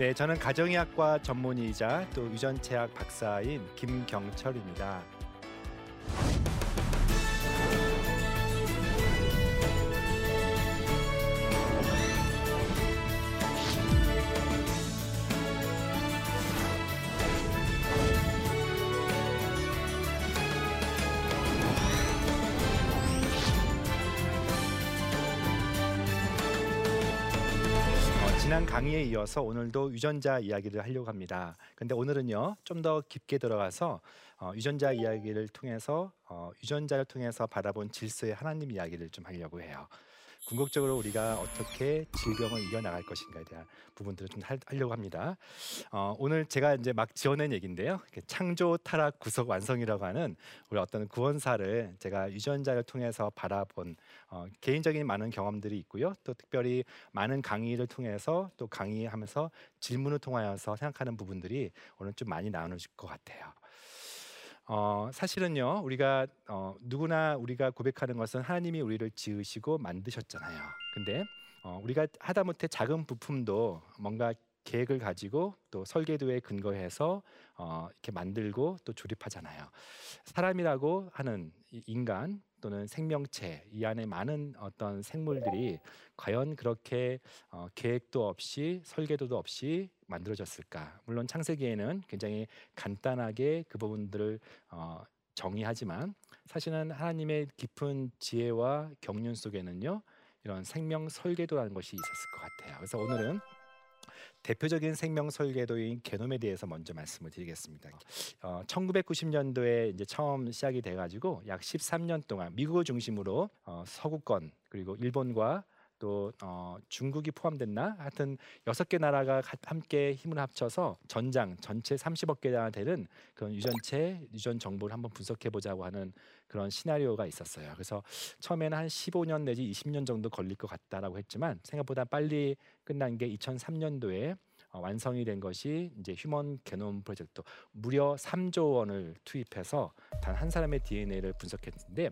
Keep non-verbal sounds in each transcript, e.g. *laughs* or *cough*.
네, 저는 가정의학과 전문의이자 또 유전체학 박사인 김경철입니다. 지난 강의에 이어서 오늘도 유전자 이야기를 하려고 합니다. 근데 오늘은요 좀 더 깊게 들어가서 어, 유전자 이야기를 통해서 어, 유전자를 통해서 바라본 질서의 하나님 이야기를 좀 하려고 해요. 궁극적으로 우리가 어떻게 질병을 이겨나갈 것인가에 대한 부분들을 좀 할- 하려고 합니다. 어, 오늘 제가 이제 막 지어낸 얘기인데요. 창조, 타락, 구속, 완성이라고 하는 우리 어떤 구원사를 제가 유전자를 통해서 바라본 어, 개인적인 많은 경험들이 있고요. 또 특별히 많은 강의를 통해서 또 강의하면서 질문을 통하여서 생각하는 부분들이 오늘 좀 많이 나눠질 것 같아요. 어, 사실은요, 우리가 어, 누구나 우리가 고백하는 것은 하나님이 우리를 지으시고 만드셨잖아요. 근데 어, 우리가 하다못해 작은 부품도 뭔가 계획을 가지고 또 설계도에 근거해서 어, 이렇게 만들고 또 조립하잖아요. 사람이라고 하는 이 인간 또는 생명체 이 안에 많은 어떤 생물들이 과연 그렇게 어, 계획도 없이 설계도도 없이 만들어졌을까? 물론 창세기에는 굉장히 간단하게 그 부분들을 어, 정의하지만 사실은 하나님의 깊은 지혜와 경륜 속에는요 이런 생명 설계도라는 것이 있었을 것 같아요. 그래서 오늘은 대표적인 생명 설계도인 게놈에 대해서 먼저 말씀을 드리겠습니다. 어, 1990년도에 이제 처음 시작이 돼가지고 약 13년 동안 미국을 중심으로 어, 서구권 그리고 일본과 또 어, 중국이 포함됐나 하여튼 여섯 개 나라가 가- 함께 힘을 합쳐서 전장 전체 30억 개나 되는 그런 유전체 유전 정보를 한번 분석해 보자고 하는 그런 시나리오가 있었어요. 그래서 처음에는 한 15년 내지 20년 정도 걸릴 것 같다라고 했지만 생각보다 빨리 끝난 게 2003년도에 어, 완성이 된 것이 이제 휴먼 게놈 프로젝트 무려 3조 원을 투입해서 단 한 사람의 DNA를 분석했는데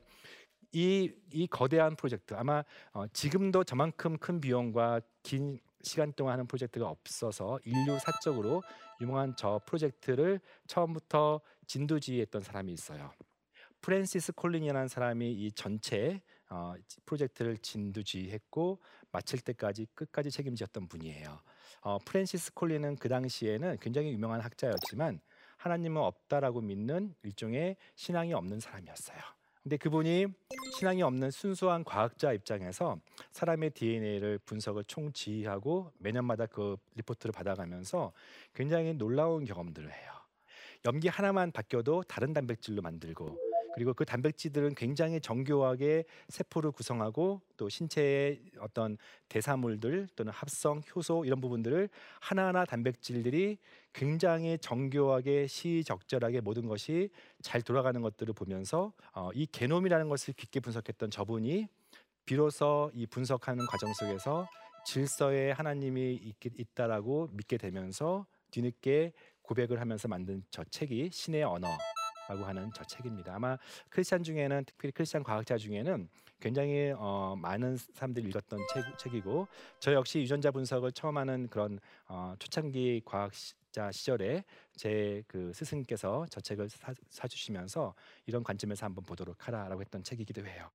이, 이 거대한 프로젝트 아마 어, 지금도 저만큼 큰 비용과 긴 시간 동안 하는 프로젝트가 없어서 인류 사적으로 유명한 저 프로젝트를 처음부터 진두지휘했던 사람이 있어요. 프랜시스 콜린이라는 사람이 이 전체 어, 프로젝트를 진두지휘했고 마칠 때까지 끝까지 책임졌던 분이에요. 어, 프랜시스 콜린은 그 당시에는 굉장히 유명한 학자였지만 하나님은 없다라고 믿는 일종의 신앙이 없는 사람이었어요. 근데 그분이 신앙이 없는 순수한 과학자 입장에서 사람의 DNA를 분석을 총지휘하고 매년마다 그 리포트를 받아가면서 굉장히 놀라운 경험들을 해요. 염기 하나만 바뀌어도 다른 단백질로 만들고 그리고 그 단백질들은 굉장히 정교하게 세포를 구성하고 또 신체의 어떤 대사물들 또는 합성, 효소 이런 부분들을 하나하나 단백질들이 굉장히 정교하게 시적절하게 모든 것이 잘 돌아가는 것들을 보면서 어, 이 게놈이라는 것을 깊게 분석했던 저분이 비로소 이 분석하는 과정 속에서 질서에 하나님이 있, 있다라고 믿게 되면서 뒤늦게 고백을 하면서 만든 저 책이 신의 언어 라고 하는 저 책입니다. 아마 크리스찬 중에는 특별히 크리스찬 과학자 중에는 굉장히 어, 많은 사람들이 읽었던 책, 책이고 저 역시 유전자 분석을 처음 하는 그런 어, 초창기 과학자 시절에 제 그 스승께서 저 책을 사, 사주시면서 이런 관점에서 한번 보도록 하라라고 했던 책이기도 해요.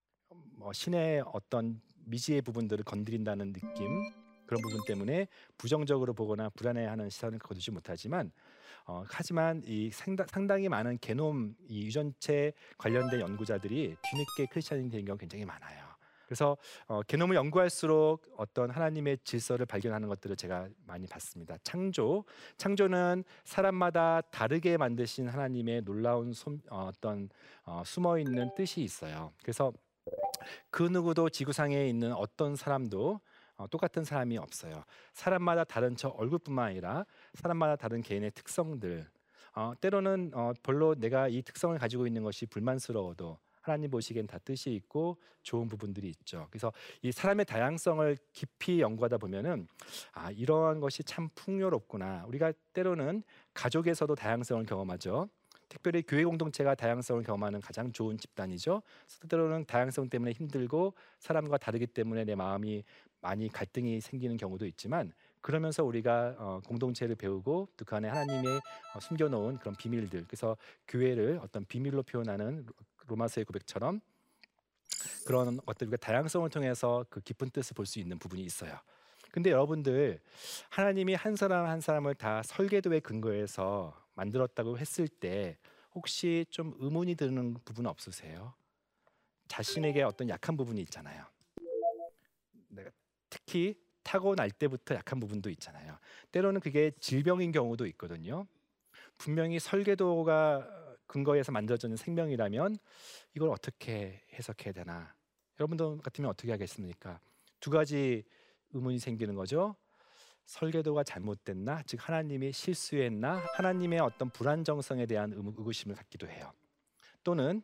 뭐 신의 어떤 미지의 부분들을 건드린다는 느낌 그런 부분 때문에 부정적으로 보거나 불안해하는 시선을 거두지 못하지만 어, 하지만 이 상당, 상당히 많은 게놈 이 유전체 관련된 연구자들이 뒤늦게 크리스천이 된 경우 굉장히 많아요. 그래서 어, 게놈을 연구할수록 어떤 하나님의 질서를 발견하는 것들을 제가 많이 봤습니다. 창조, 창조는 사람마다 다르게 만드신 하나님의 놀라운 솜, 어, 어떤 어, 숨어 있는 뜻이 있어요. 그래서 그 누구도 지구상에 있는 어떤 사람도 어, 똑같은 사람이 없어요. 사람마다 다른 저 얼굴뿐만 아니라 사람마다 다른 개인의 특성들. 어, 때로는 어, 별로 내가 이 특성을 가지고 있는 것이 불만스러워도 하나님 보시기엔 다 뜻이 있고 좋은 부분들이 있죠. 그래서 이 사람의 다양성을 깊이 연구하다 보면은 아 이러한 것이 참 풍요롭구나. 우리가 때로는 가족에서도 다양성을 경험하죠. 특별히 교회 공동체가 다양성을 경험하는 가장 좋은 집단이죠. 때로는 다양성 때문에 힘들고 사람과 다르기 때문에 내 마음이 많이 갈등이 생기는 경우도 있지만 그러면서 우리가 어, 공동체를 배우고 또 그 안에 하나님의 어, 숨겨놓은 그런 비밀들 그래서 교회를 어떤 비밀로 표현하는 로마서의 고백처럼 그런 어떤 우리가 다양성을 통해서 그 깊은 뜻을 볼 수 있는 부분이 있어요. 근데 여러분들 하나님이 한 사람 한 사람을 다 설계도에 근거해서 만들었다고 했을 때 혹시 좀 의문이 드는 부분 없으세요? 자신에게 어떤 약한 부분이 있잖아요. 내가 특히 타고날 때부터 약한 부분도 있잖아요. 때로는 그게 질병인 경우도 있거든요. 분명히 설계도가 근거해서 만들어진 생명이라면 이걸 어떻게 해석해야 되나? 여러분들 같으면 어떻게 하겠습니까? 두 가지 의문이 생기는 거죠. 설계도가 잘못됐나? 즉 하나님이 실수했나? 하나님의 어떤 불안정성에 대한 의구심을 갖기도 해요. 또는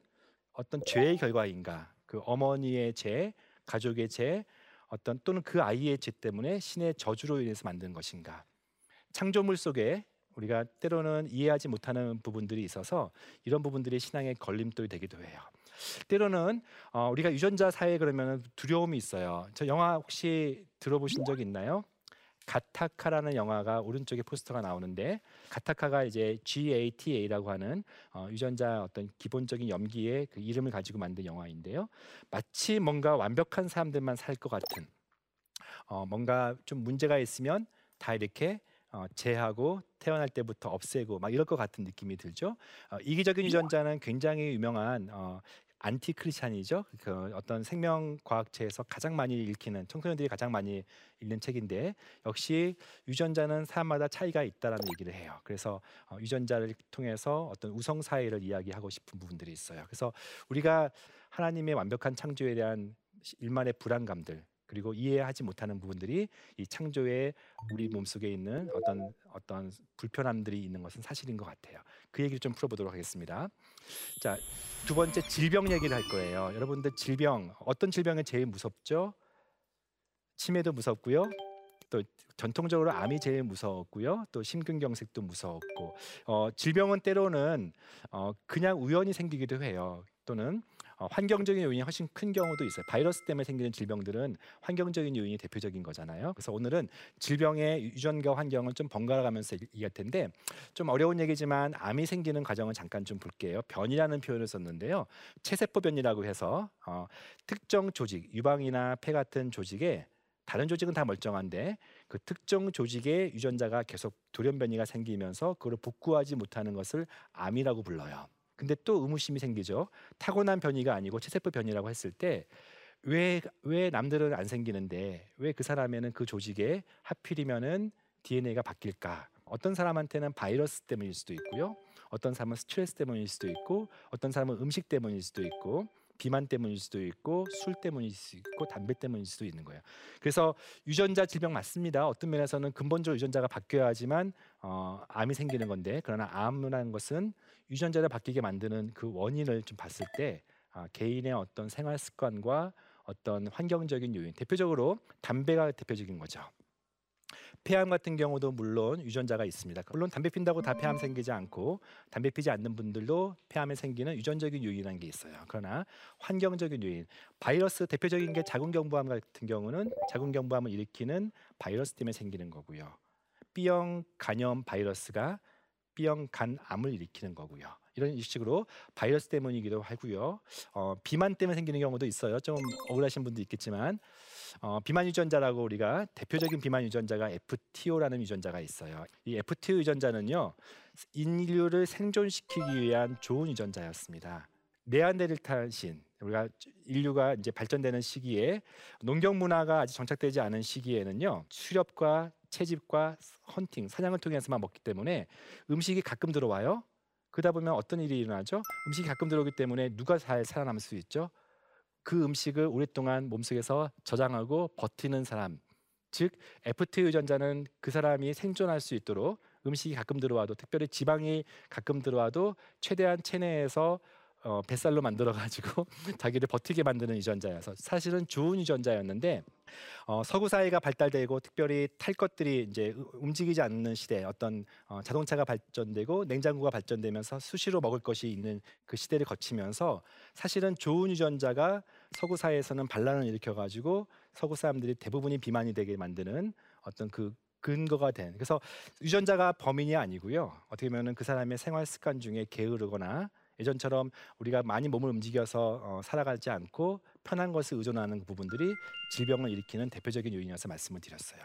어떤 죄의 결과인가? 그 어머니의 죄, 가족의 죄, 어떤 또는 그 아이의 죄 때문에 신의 저주로 인해서 만든 것인가? 창조물 속에 우리가 때로는 이해하지 못하는 부분들이 있어서 이런 부분들이 신앙의 걸림돌이 되기도 해요. 때로는 어, 우리가 유전자 사회에 그러면 두려움이 있어요. 저 영화 혹시 들어보신 적 있나요? 가타카라는 영화가 오른쪽에 포스터가 나오는데 가타카가 이제 GATA라고 하는 어, 유전자 어떤 기본적인 염기의 그 이름을 가지고 만든 영화인데요. 마치 뭔가 완벽한 사람들만 살 것 같은 어, 뭔가 좀 문제가 있으면 다 이렇게 어, 제하고 태어날 때부터 없애고 막 이럴 것 같은 느낌이 들죠. 어, 이기적인 유전자는 굉장히 유명한 어, 안티 크리스찬이죠. 그 어떤 생명 과학책에서 가장 많이 읽히는 청소년들이 가장 많이 읽는 책인데 역시 유전자는 사람마다 차이가 있다라는 얘기를 해요. 그래서 어, 유전자를 통해서 어떤 우성 사회를 이야기하고 싶은 부분들이 있어요. 그래서 우리가 하나님의 완벽한 창조에 대한 일만의 불안감들 그리고 이해하지 못하는 부분들이 이 창조에 우리 몸속에 있는 어떤 어떤 불편함들이 있는 것은 사실인 것 같아요. 그 얘기를 좀 풀어보도록 하겠습니다. 자, 두 번째 질병 얘기를 할 거예요. 여러분들 질병 어떤 질병이 제일 무섭죠? 치매도 무섭고요. 또 전통적으로 암이 제일 무서웠고요. 또 심근경색도 무서웠고 어, 질병은 때로는 어, 그냥 우연히 생기기도 해요. 또는 어, 환경적인 요인이 훨씬 큰 경우도 있어요. 바이러스 때문에 생기는 질병들은 환경적인 요인이 대표적인 거잖아요. 그래서 오늘은 질병의 유전과 환경을 좀 번갈아 가면서 얘기할 텐데 좀 어려운 얘기지만 암이 생기는 과정을 잠깐 좀 볼게요. 변이라는 표현을 썼는데요. 체세포 변이라고 해서 어, 특정 조직, 유방이나 폐 같은 조직에 다른 조직은 다 멀쩡한데 그 특정 조직의 유전자가 계속 돌연 변이가 생기면서 그걸 복구하지 못하는 것을 암이라고 불러요. 근데 또 의무심이 생기죠. 타고난 변이가 아니고 체세포 변이라고 했을 때 왜 왜 남들은 안 생기는데 왜 그 사람에는 그 조직에 하필이면은 DNA가 바뀔까? 어떤 사람한테는 바이러스 때문일 수도 있고요. 어떤 사람은 스트레스 때문일 수도 있고 어떤 사람은 음식 때문일 수도 있고 비만 때문일 수도 있고 술 때문일 수도 있고 담배 때문일 수도 있는 거예요. 그래서 유전자 질병 맞습니다. 어떤 면에서는 근본적으로 유전자가 바뀌어야 하지만 어, 암이 생기는 건데 그러나 암이라는 것은 유전자를 바뀌게 만드는 그 원인을 좀 봤을 때 아, 개인의 어떤 생활 습관과 어떤 환경적인 요인, 대표적으로 담배가 대표적인 거죠. 폐암 같은 경우도 물론 유전자가 있습니다. 물론 담배 핀다고 다 폐암 생기지 않고 담배 피지 않는 분들도 폐암에 생기는 유전적인 요인이라는 게 있어요. 그러나 환경적인 요인, 바이러스 대표적인 게 자궁경부암 같은 경우는 자궁경부암을 일으키는 바이러스 때문에 생기는 거고요. B형 간염 바이러스가 B형 간암을 일으키는 거고요. 이런 식으로 바이러스 때문이기도 하고요. 어, 비만 때문에 생기는 경우도 있어요. 좀 억울하신 분도 있겠지만 어, 비만 유전자라고 우리가 대표적인 비만 유전자가 FTO라는 유전자가 있어요. 이 FTO 유전자는요 인류를 생존시키기 위한 좋은 유전자였습니다. 네안데르탈신 우리가 인류가 이제 발전되는 시기에 농경 문화가 아직 정착되지 않은 시기에는요 수렵과 채집과 헌팅, 사냥을 통해서만 먹기 때문에 음식이 가끔 들어와요. 그러다 보면 어떤 일이 일어나죠? 음식이 가끔 들어오기 때문에 누가 잘 살아남을 수 있죠? 그 음식을 오랫동안 몸속에서 저장하고 버티는 사람, 즉 FT 유전자는 그 사람이 생존할 수 있도록 음식이 가끔 들어와도 특별히 지방이 가끔 들어와도 최대한 체내에서 어, 뱃살로 만들어 가지고 *laughs* 자기를 버티게 만드는 유전자여서 사실은 좋은 유전자였는데 어, 서구 사회가 발달되고 특별히 탈 것들이 이제 움직이지 않는 시대 어떤 어, 자동차가 발전되고 냉장고가 발전되면서 수시로 먹을 것이 있는 그 시대를 거치면서 사실은 좋은 유전자가 서구 사회에서는 반란을 일으켜 가지고 서구 사람들이 대부분이 비만이 되게 만드는 어떤 그 근거가 된 그래서 유전자가 범인이 아니고요. 어떻게 보면 그 사람의 생활 습관 중에 게으르거나 예전처럼 우리가 많이 몸을 움직여서 어, 살아가지 않고 편한 것을 의존하는 부분들이 질병을 일으키는 대표적인 요인이어서 말씀을 드렸어요.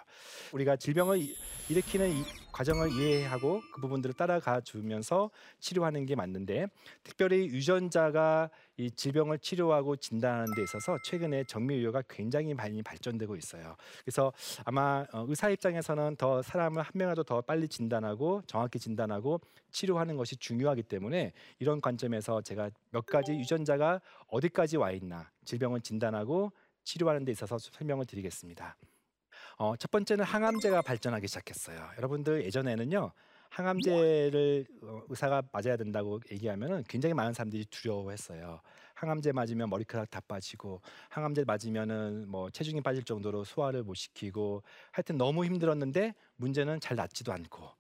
우리가 질병을 일으키는 이 과정을 이해하고 그 부분들을 따라가 주면서 치료하는 게 맞는데 특별히 유전자가 이 질병을 치료하고 진단하는 데 있어서 최근에 정밀 의료가 굉장히 많이 발전되고 있어요. 그래서 아마 어, 의사 입장에서는 더 사람을 한 명이라도 더 빨리 진단하고 정확히 진단하고 치료하는 것이 중요하기 때문에 이런 관점에서 제가 몇 가지 유전자가 어디까지 와 있나 질병을 진단하고 치료하는 데 있어서 설명을 드리겠습니다. 어, 첫 번째는 항암제가 발전하기 시작했어요. 여러분들 예전에는요. 항암제를 어, 의사가 맞아야 된다고 얘기하면 굉장히 많은 사람들이 두려워했어요. 항암제 맞으면 머리카락 다 빠지고 항암제 맞으면은 뭐 체중이 빠질 정도로 소화를 못 시키고 하여튼 너무 힘들었는데 문제는 잘 낫지도 않고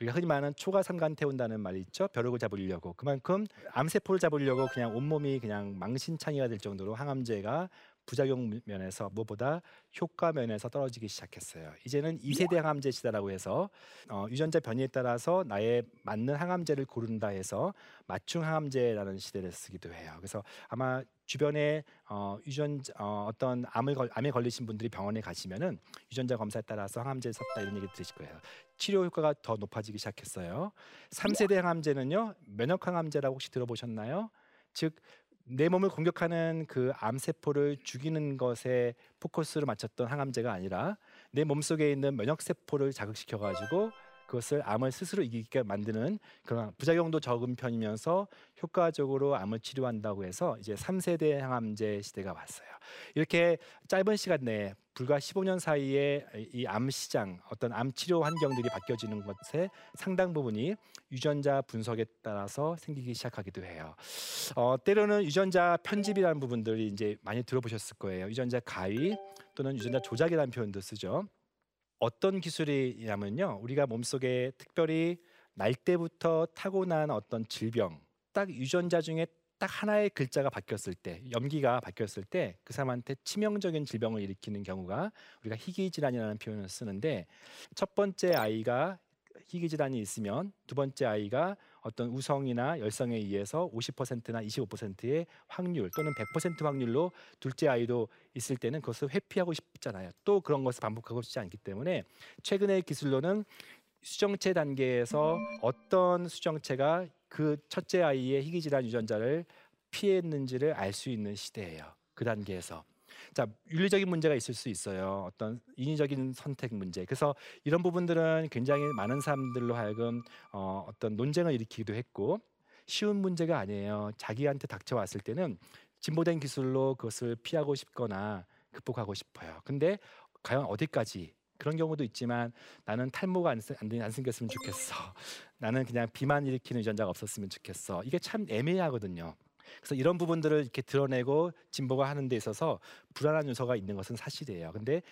우리가 흔히 말하는 초가 삼간 태운다는 말이 있죠. 벼룩을 잡으려고 그만큼 암세포를 잡으려고 그냥 온몸이 그냥 망신창이가 될 정도로 항암제가 부작용 면에서 무엇보다 효과 면에서 떨어지기 시작했어요. 이제는 2세대 항암제 시대라고 해서 어, 유전자 변이에 따라서 나의 맞는 항암제를 고른다 해서 맞춤 항암제라는 시대를 쓰기도 해요. 그래서 아마 주변에 어, 유전 어, 어떤 암을 걸, 암에 걸리신 분들이 병원에 가시면은 유전자 검사에 따라서 항암제 썼다 이런 얘기 들으실 거예요. 치료 효과가 더 높아지기 시작했어요. 3세대 항암제는요 면역 항암제라고 혹시 들어보셨나요? 즉 내 몸을 공격하는 그 암세포를 죽이는 것에 포커스를 맞췄던 항암제가 아니라 내 몸속에 있는 면역세포를 자극시켜 가지고 그것을 암을 스스로 이기게 만드는 그런 부작용도 적은 편이면서 효과적으로 암을 치료한다고 해서 이제 3세대 항암제 시대가 왔어요. 이렇게 짧은 시간 내에 불과 15년 사이에 이 암 시장 어떤 암 치료 환경들이 바뀌어지는 것에 상당 부분이 유전자 분석에 따라서 생기기 시작하기도 해요. 어, 때로는 유전자 편집이라는 부분들이 이제 많이 들어보셨을 거예요. 유전자 가위 또는 유전자 조작이라는 표현도 쓰죠. 어떤 기술이냐면요. 우리가 몸속에 특별히 날 때부터 타고난 어떤 질병, 딱 유전자 중에 딱 하나의 글자가 바뀌었을 때, 염기가 바뀌었을 때 그 사람한테 치명적인 질병을 일으키는 경우가 우리가 희귀 질환이라는 표현을 쓰는데 첫 번째 아이가 희귀 질환이 있으면 두 번째 아이가 어떤 우성이나 열성에 의해서 50%나 25%의 확률 또는 100% 확률로 둘째 아이도 있을 때는 그것을 회피하고 싶잖아요. 또 그런 것을 반복하고 싶지 않기 때문에 최근의 기술로는 수정체 단계에서 어떤 수정체가 그 첫째 아이의 희귀 질환 유전자를 피했는지를 알 수 있는 시대예요. 그 단계에서. 자 윤리적인 문제가 있을 수 있어요. 어떤 인위적인 선택 문제. 그래서 이런 부분들은 굉장히 많은 사람들로 하여금 어, 어떤 논쟁을 일으키기도 했고 쉬운 문제가 아니에요. 자기한테 닥쳐왔을 때는 진보된 기술로 그것을 피하고 싶거나 극복하고 싶어요. 근데 과연 어디까지 그런 경우도 있지만 나는 탈모가 안, 안, 안 생겼으면 좋겠어. *laughs* 나는 그냥 비만 일으키는 유전자가 없었으면 좋겠어. 이게 참 애매하거든요. 그래서 이런 부분들을 이렇게 드러내고 진보가 하는 데 있어서 불안한 요소가 있는 것은 사실이에요. 근데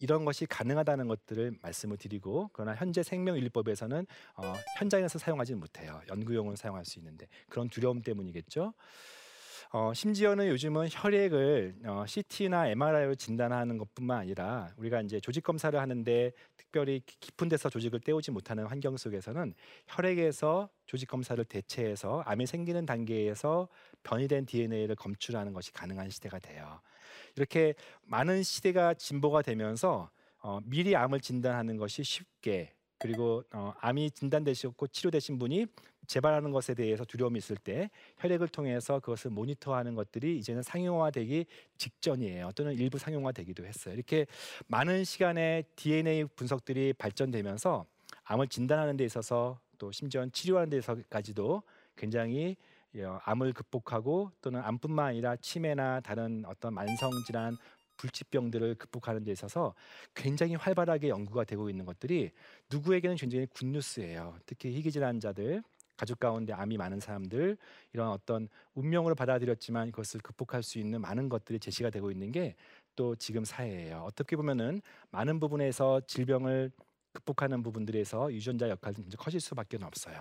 이런 것이 가능하다는 것들을 말씀을 드리고 그러나 현재 생명윤리법에서는 어, 현장에서 사용하지는 못해요. 연구용으로 사용할 수 있는데 그런 두려움 때문이겠죠. 어, 심지어는 요즘은 혈액을 어, CT나 MRI로 진단하는 것뿐만 아니라 우리가 이제 조직 검사를 하는데 특별히 깊은 데서 조직을 떼우지 못하는 환경 속에서는 혈액에서 조직 검사를 대체해서 암이 생기는 단계에서 변이된 DNA를 검출하는 것이 가능한 시대가 돼요. 이렇게 많은 시대가 진보가 되면서 어, 미리 암을 진단하는 것이 쉽게 그리고 어, 암이 진단되셨고 치료되신 분이 재발하는 것에 대해서 두려움이 있을 때 혈액을 통해서 그것을 모니터하는 것들이 이제는 상용화되기 직전이에요. 또는 일부 상용화되기도 했어요. 이렇게 많은 시간에 DNA 분석들이 발전되면서 암을 진단하는 데 있어서 또 심지어 치료하는 데서까지도 굉장히 어, 암을 극복하고 또는 암뿐만 아니라 치매나 다른 어떤 만성 질환 불치병들을 극복하는 데 있어서 굉장히 활발하게 연구가 되고 있는 것들이 누구에게는 굉장히 굿뉴스예요. 특히 희귀 질환자들 가족 가운데 암이 많은 사람들 이런 어떤 운명으로 받아들였지만 그것을 극복할 수 있는 많은 것들이 제시가 되고 있는 게 또 지금 사회예요. 어떻게 보면은 많은 부분에서 질병을 극복하는 부분들에서 유전자 역할이 커질 수밖에 없어요.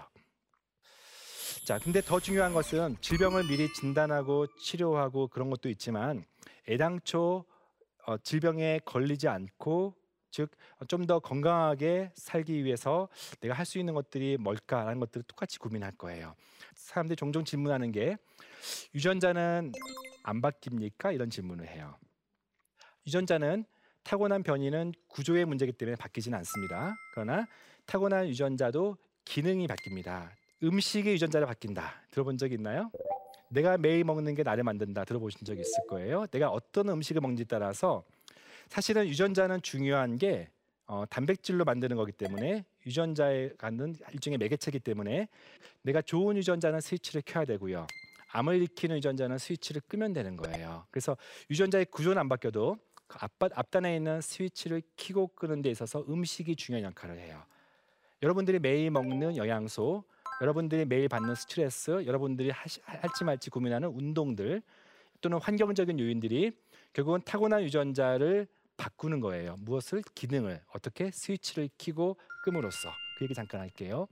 자, 근데 더 중요한 것은 질병을 미리 진단하고 치료하고 그런 것도 있지만 애당초 어, 질병에 걸리지 않고 즉 좀 더 건강하게 살기 위해서 내가 할 수 있는 것들이 뭘까라는 것들을 똑같이 고민할 거예요. 사람들이 종종 질문하는 게 유전자는 안 바뀝니까? 이런 질문을 해요. 유전자는 타고난 변이는 구조의 문제이기 때문에 바뀌지는 않습니다. 그러나 타고난 유전자도 기능이 바뀝니다. 음식의 유전자를 바뀐다. 들어본 적 있나요? 내가 매일 먹는 게 나를 만든다. 들어보신 적 있을 거예요. 내가 어떤 음식을 먹는지 따라서 사실은 유전자는 중요한 게 어, 단백질로 만드는 거기 때문에 유전자에 갖는 일종의 매개체이기 때문에 내가 좋은 유전자는 스위치를 켜야 되고요. 암을 일으키는 유전자는 스위치를 끄면 되는 거예요. 그래서 유전자의 구조는 안 바뀌어도 그 앞, 앞단에 있는 스위치를 켜고 끄는 데 있어서 음식이 중요한 역할을 해요. 여러분들이 매일 먹는 영양소, 여러분들이 매일 받는 스트레스, 여러분들이 하시, 할지 말지 고민하는 운동들 또는 환경적인 요인들이 결국은 타고난 유전자를 바꾸는 거예요. 무엇을 기능을 어떻게 스위치를 켜고 끔으로써 그 얘기 잠깐 할게요.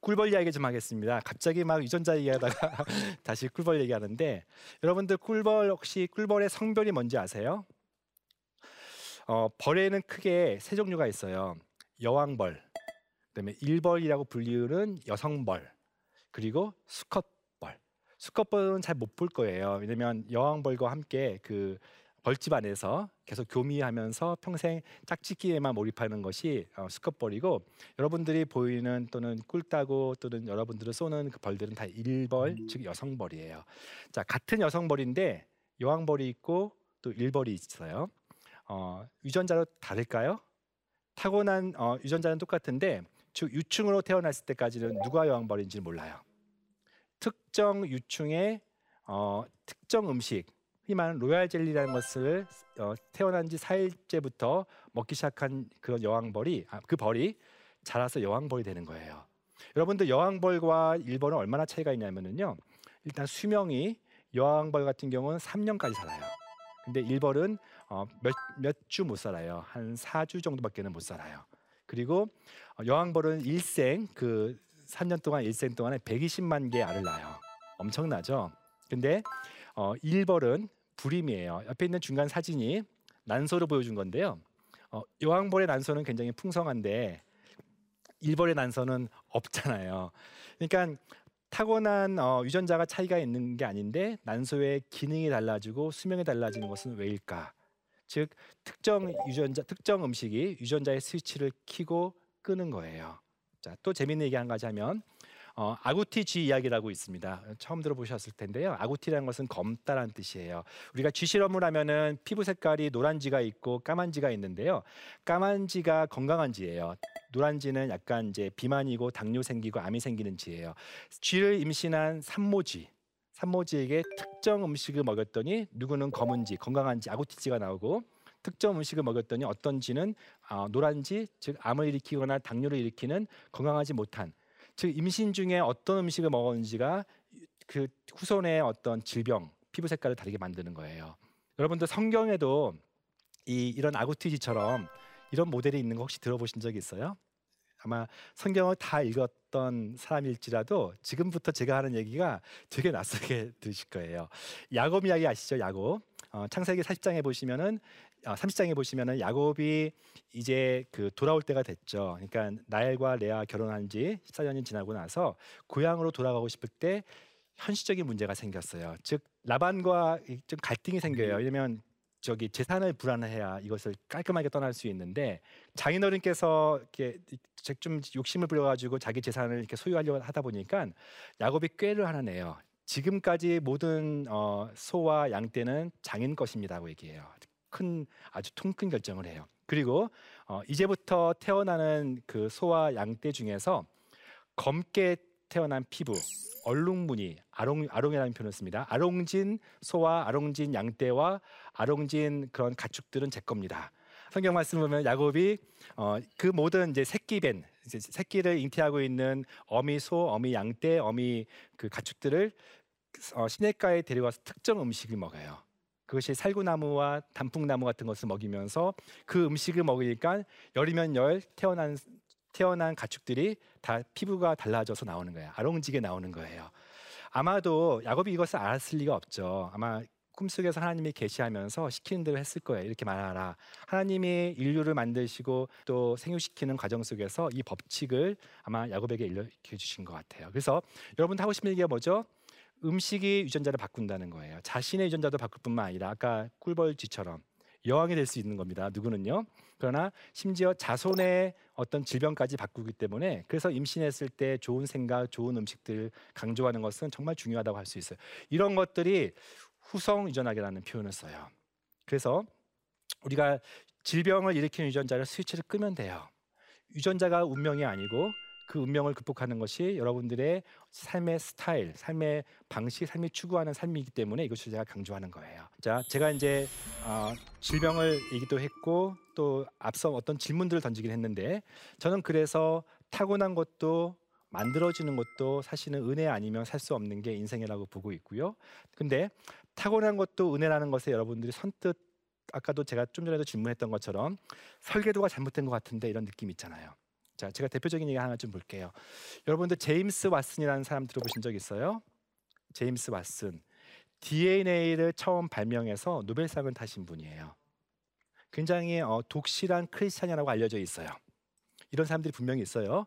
꿀벌 이야기 좀 하겠습니다. 갑자기 막 유전자 얘기하다가 *laughs* 다시 꿀벌 얘기하는데 여러분들 꿀벌 혹시 꿀벌의 성별이 뭔지 아세요? 어, 벌에는 크게 세 종류가 있어요. 여왕벌, 그다음에 일벌이라고 불리우는 여성벌, 그리고 수컷벌. 수컷벌은 잘 못 볼 거예요. 왜냐면 여왕벌과 함께 그 벌집 안에서 계속 교미하면서 평생 짝짓기에만 몰입하는 것이 어, 수컷벌이고 여러분들이 보이는 또는 꿀 따고 또는 여러분들을 쏘는 그 벌들은 다 일벌 즉 여성벌이에요. 자 같은 여성벌인데 여왕벌이 있고 또 일벌이 있어요. 어, 유전자로 다를까요? 타고난 어, 유전자는 똑같은데 즉 유충으로 태어났을 때까지는 누가 여왕벌인지 몰라요. 특정 유충의 어, 특정 음식 흔히 말하는 로얄 젤리라는 것을 어, 태어난 지 4일째부터 먹기 시작한 그 여왕벌이 아, 그 벌이 자라서 여왕벌이 되는 거예요. 여러분들 여왕벌과 일벌은 얼마나 차이가 있냐면요. 일단 수명이 여왕벌 같은 경우는 3년까지 살아요. 근데 일벌은 어, 몇몇 주 못 살아요. 한 4주 정도밖에는 못 살아요. 그리고 어, 여왕벌은 일생 그 3년 동안 일생 동안에 120만 개 알을 낳아요. 엄청나죠? 근데 어, 일벌은 불임이에요. 옆에 있는 중간 사진이 난소를 보여준 건데요. 어, 여왕벌의 난소는 굉장히 풍성한데 일벌의 난소는 없잖아요. 그러니까 타고난 어, 유전자가 차이가 있는 게 아닌데 난소의 기능이 달라지고 수명이 달라지는 것은 왜일까? 즉 특정 유전자 특정 음식이 유전자의 스위치를 켜고 끄는 거예요. 자, 또 재밌는 얘기 한 가지 하면 어, 아구티 쥐 이야기라고 있습니다. 처음 들어보셨을 텐데요. 아구티라는 것은 검다라는 뜻이에요. 우리가 쥐 실험을 하면은 피부 색깔이 노란 쥐가 있고 까만 쥐가 있는데요. 까만 쥐가 건강한 쥐예요. 노란 쥐는 약간 이제 비만이고 당뇨 생기고 암이 생기는 쥐예요. 쥐를 임신한 산모 쥐. 산모쥐에게 특정 음식을 먹였더니 누구는 검은쥐, 건강한쥐, 아구티쥐가 나오고 특정 음식을 먹였더니 어떤 쥐는 어, 노란쥐, 즉 암을 일으키거나 당뇨를 일으키는 건강하지 못한 즉 임신 중에 어떤 음식을 먹었는지가 그 후손의 어떤 질병, 피부 색깔을 다르게 만드는 거예요. 여러분들 성경에도 이 이런 아구티지처럼 이런 모델이 있는 거 혹시 들어보신 적 있어요? 아마 성경을 다 읽었 던 사람일지라도 지금부터 제가 하는 얘기가 되게 낯설게 *laughs* 들으실 거예요. 야곱 이야기 아시죠? 야곱. 어, 창세기 40장에 보시면은 어, 30장에 보시면은 야곱이 이제 그 돌아올 때가 됐죠. 그러니까 나엘과 레아 결혼한 지 14년이 지나고 나서 고향으로 돌아가고 싶을 때 현실적인 문제가 생겼어요. 즉 라반과 좀 갈등이 생겨요. 왜냐면 저기 재산을 불안해야 이것을 깔끔하게 떠날 수 있는데 장인어른께서 이렇게 좀 욕심을 부려가지고 자기 재산을 이렇게 소유하려고 하다 보니까 야곱이 꾀를 하나 내요. 지금까지 모든 어, 소와 양 떼는 장인 것입니다고 얘기해요. 큰 아주 통큰 결정을 해요. 그리고 어, 이제부터 태어나는 그 소와 양 떼 중에서 검게 태어난 피부 얼룩무늬 아롱 아롱이라는 표현을 씁니다. 아롱진 소와 아롱진 양떼와 아롱진 그런 가축들은 제 겁니다. 성경 말씀 보면 야곱이 어, 그 모든 이제 새끼 벤 이제 새끼를 잉태하고 있는 어미 소, 어미 양떼, 어미 그 가축들을 어, 시냇가에 데려가서 특정 음식을 먹어요. 그것이 살구나무와 단풍나무 같은 것을 먹이면서 그 음식을 먹으니까 열이면 열 태어난 태어난 가축들이 다 피부가 달라져서 나오는 거예요. 아롱지게 나오는 거예요. 아마도 야곱이 이것을 알았을 리가 없죠. 아마 꿈속에서 하나님이 계시하면서 시키는 대로 했을 거예요. 이렇게 말하라. 하나님이 인류를 만드시고 또 생육시키는 과정 속에서 이 법칙을 아마 야곱에게 일러켜 주신 것 같아요. 그래서 여러분 하고 싶은 얘기가 뭐죠? 음식이 유전자를 바꾼다는 거예요. 자신의 유전자도 바꿀 뿐만 아니라 아까 꿀벌쥐처럼 여왕이 될 수 있는 겁니다. 누구는요? 그러나 심지어 자손의 어떤 질병까지 바꾸기 때문에 그래서 임신했을 때 좋은 생각, 좋은 음식들을 강조하는 것은 정말 중요하다고 할 수 있어요. 이런 것들이 후성 유전학이라는 표현을 써요. 그래서 우리가 질병을 일으키는 유전자를 스위치를 끄면 돼요. 유전자가 운명이 아니고 그 운명을 극복하는 것이 여러분들의 삶의 스타일, 삶의 방식, 삶이 추구하는 삶이기 때문에 이것을 제가 강조하는 거예요. 자, 제가 이제 어, 질병을 얘기도 했고 또 앞서 어떤 질문들을 던지긴 했는데 저는 그래서 타고난 것도 만들어지는 것도 사실은 은혜 아니면 살 수 없는 게 인생이라고 보고 있고요. 근데 타고난 것도 은혜라는 것에 여러분들이 선뜻 아까도 제가 좀 전에도 질문했던 것처럼 설계도가 잘못된 것 같은데 이런 느낌 있잖아요. 자, 제가 대표적인 얘기 하나 좀 볼게요. 여러분들 제임스 왓슨이라는 사람 들어보신 적 있어요? 제임스 왓슨. DNA를 처음 발명해서 노벨상을 타신 분이에요. 굉장히 어, 독실한 크리스찬이라고 알려져 있어요. 이런 사람들이 분명히 있어요.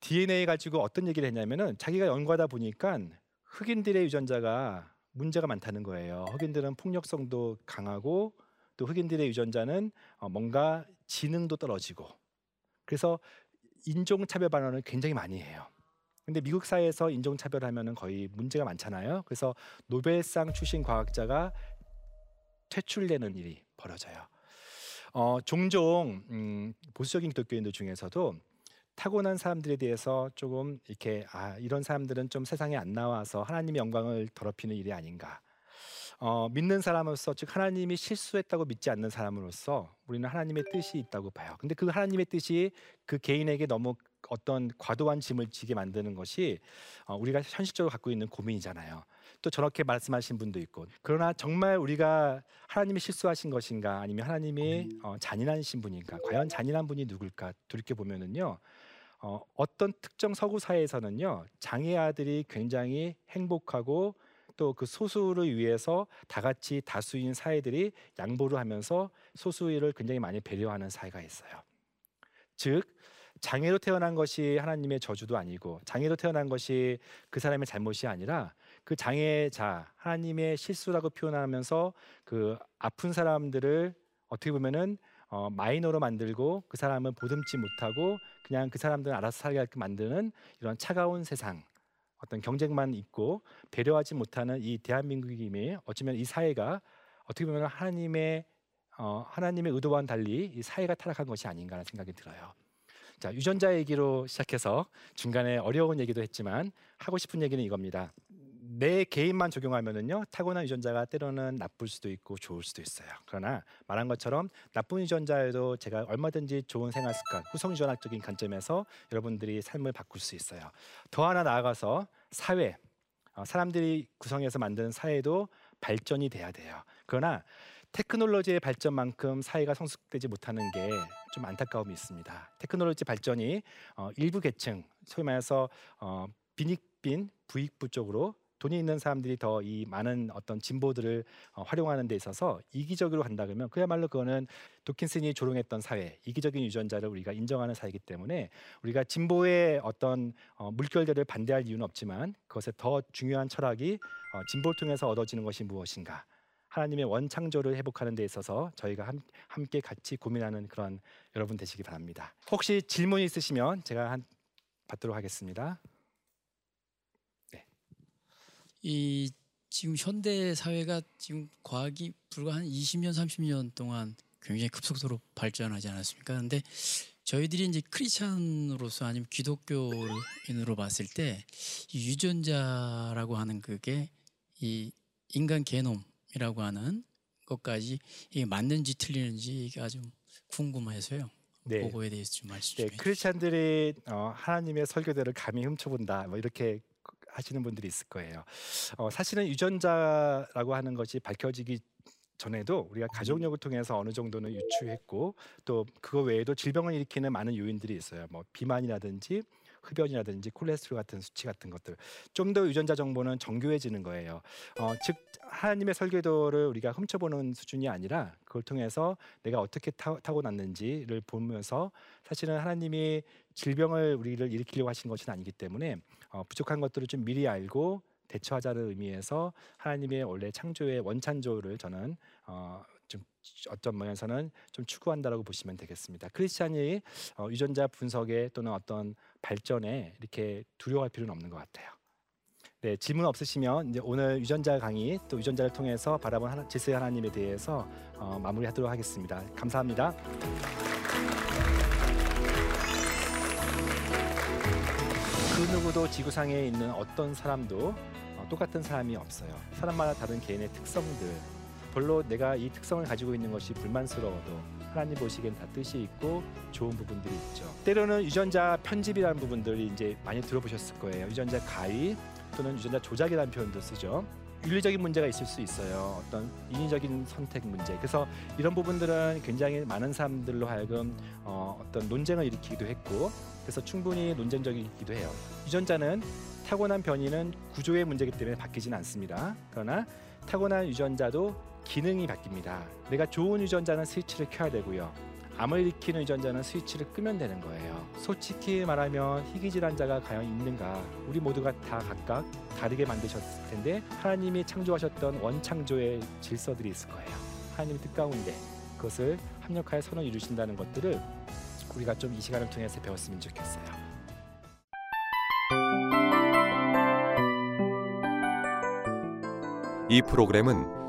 DNA 가지고 어떤 얘기를 했냐면은 자기가 연구하다 보니까 흑인들의 유전자가 문제가 많다는 거예요. 흑인들은 폭력성도 강하고 또 흑인들의 유전자는 어, 뭔가 지능도 떨어지고 그래서 인종차별 발언을 굉장히 많이 해요. 근데 미국 사회에서 인종차별하면은 거의 문제가 많잖아요. 그래서 노벨상 출신 과학자가 퇴출되는 일이 벌어져요. 어, 종종 음, 보수적인 기독교인들 중에서도 타고난 사람들에 대해서 조금 이렇게 아 이런 사람들은 좀 세상에 안 나와서 하나님의 영광을 더럽히는 일이 아닌가 어, 믿는 사람으로서 즉 하나님이 실수했다고 믿지 않는 사람으로서 우리는 하나님의 뜻이 있다고 봐요. 근데 그 하나님의 뜻이 그 개인에게 너무 어떤 과도한 짐을 지게 만드는 것이 어, 우리가 현실적으로 갖고 있는 고민이잖아요. 또 저렇게 말씀하신 분도 있고 그러나 정말 우리가 하나님이 실수하신 것인가 아니면 하나님이 어, 잔인하신 분인가 과연 잔인한 분이 누굴까 돌이켜 보면은요 어, 어떤 특정 서구 사회에서는요 장애 아들이 굉장히 행복하고 또 그 소수를 위해서 다 같이 다수인 사회들이 양보를 하면서 소수를 굉장히 많이 배려하는 사회가 있어요. 즉 장애로 태어난 것이 하나님의 저주도 아니고 장애로 태어난 것이 그 사람의 잘못이 아니라 그 장애자 하나님의 실수라고 표현하면서 그 아픈 사람들을 어떻게 보면은 어, 마이너로 만들고 그 사람은 보듬지 못하고 그냥 그 사람들은 알아서 살게 만드는 이런 차가운 세상 어떤 경쟁만 있고 배려하지 못하는 이 대한민국임이 어쩌면 이 사회가 어떻게 보면 하나님의 어, 하나님의 의도와는 달리 이 사회가 타락한 것이 아닌가라는 생각이 들어요. 자 유전자 얘기로 시작해서 중간에 어려운 얘기도 했지만 하고 싶은 얘기는 이겁니다. 내 개인만 적용하면은요 타고난 유전자가 때로는 나쁠 수도 있고 좋을 수도 있어요. 그러나 말한 것처럼 나쁜 유전자에도 제가 얼마든지 좋은 생활 습관, 후성 유전학적인 관점에서 여러분들이 삶을 바꿀 수 있어요. 더 하나 나아가서 사회, 어, 사람들이 구성해서 만드는 사회도 발전이 돼야 돼요. 그러나 테크놀로지의 발전만큼 사회가 성숙되지 못하는 게 좀 안타까움이 있습니다. 테크놀로지 발전이 어, 일부 계층, 소위 말해서 어, 빈익빈 부익부 쪽으로 돈이 있는 사람들이 더 이 많은 어떤 진보들을 어, 활용하는 데 있어서 이기적으로 간다 그러면 그야말로 그거는 도킨슨이 조롱했던 사회, 이기적인 유전자를 우리가 인정하는 사회이기 때문에 우리가 진보의 어떤 어, 물결들을 반대할 이유는 없지만 그것에 더 중요한 철학이 어, 진보를 통해서 얻어지는 것이 무엇인가? 하나님의 원창조를 회복하는 데 있어서 저희가 함, 함께 같이 고민하는 그런 여러분 되시기 바랍니다. 혹시 질문 있으시면 제가 한 받도록 하겠습니다. 이 지금 현대 사회가 지금 과학이 불과 한 20년 30년 동안 굉장히 급속도로 발전하지 않았습니까? 그런데 저희들이 이제 크리스찬으로서 아니면 기독교인으로 봤을 때 유전자라고 하는 그게 이 인간 게놈이라고 하는 것까지 이게 맞는지 틀리는지 아주 궁금해서요. 네. 그거에 대해서 좀 말씀 좀 네, 크리스찬들이 어, 하나님의 설교대를 감히 훔쳐본다 뭐 이렇게 하시는 분들이 있을 거예요. 어, 사실은 유전자라고 하는 것이 밝혀지기 전에도 우리가 가족력을 통해서 어느 정도는 유추했고 또 그거 외에도 질병을 일으키는 많은 요인들이 있어요. 뭐 비만이라든지 흡연이라든지 콜레스테롤 같은 수치 같은 것들 좀 더 유전자 정보는 정교해지는 거예요. 어, 즉 하나님의 설계도를 우리가 훔쳐보는 수준이 아니라 그걸 통해서 내가 어떻게 타, 타고났는지를 보면서 사실은 하나님이 질병을 우리를 일으키려고 하신 것은 아니기 때문에 어, 부족한 것들을 좀 미리 알고 대처하자는 의미에서 하나님의 원래 창조의 원창조를 저는 어, 좀 어떤 면에서는 좀 추구한다라고 보시면 되겠습니다. 크리스찬이 어, 유전자 분석에 또는 어떤 발전에 이렇게 두려워할 필요는 없는 것 같아요. 네, 질문 없으시면 이제 오늘 유전자 강의 또 유전자를 통해서 바라본 하나, 질서의 하나님에 대해서 어, 마무리하도록 하겠습니다. 감사합니다. 그 누구도 지구상에 있는 어떤 사람도 어, 똑같은 사람이 없어요. 사람마다 다른 개인의 특성들. 별로 내가 이 특성을 가지고 있는 것이 불만스러워도 하나님 보시기엔 다 뜻이 있고 좋은 부분들이 있죠. 때로는 유전자 편집이라는 부분들이 이제 많이 들어보셨을 거예요. 유전자 가위 또는 유전자 조작이라는 표현도 쓰죠. 윤리적인 문제가 있을 수 있어요. 어떤 인위적인 선택 문제. 그래서 이런 부분들은 굉장히 많은 사람들로 하여금 어, 어떤 논쟁을 일으키기도 했고, 그래서 충분히 논쟁적이기도 해요. 유전자는 타고난 변이는 구조의 문제이기 때문에 바뀌지는 않습니다. 그러나 타고난 유전자도 기능이 바뀝니다. 내가 좋은 유전자는 스위치를 켜야 되고요. 암을 일으키는 유전자는 스위치를 끄면 되는 거예요. 솔직히 말하면 희귀 질환자가 과연 있는가? 우리 모두가 다 각각 다르게 만드셨을 텐데 하나님이 창조하셨던 원창조의 질서들이 있을 거예요. 하나님의 뜻 가운데 그것을 합력하여 선을 이루신다는 것들을 우리가 좀 이 시간을 통해서 배웠으면 좋겠어요. 이 프로그램은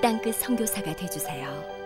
땅끝 선교사가 되주세요.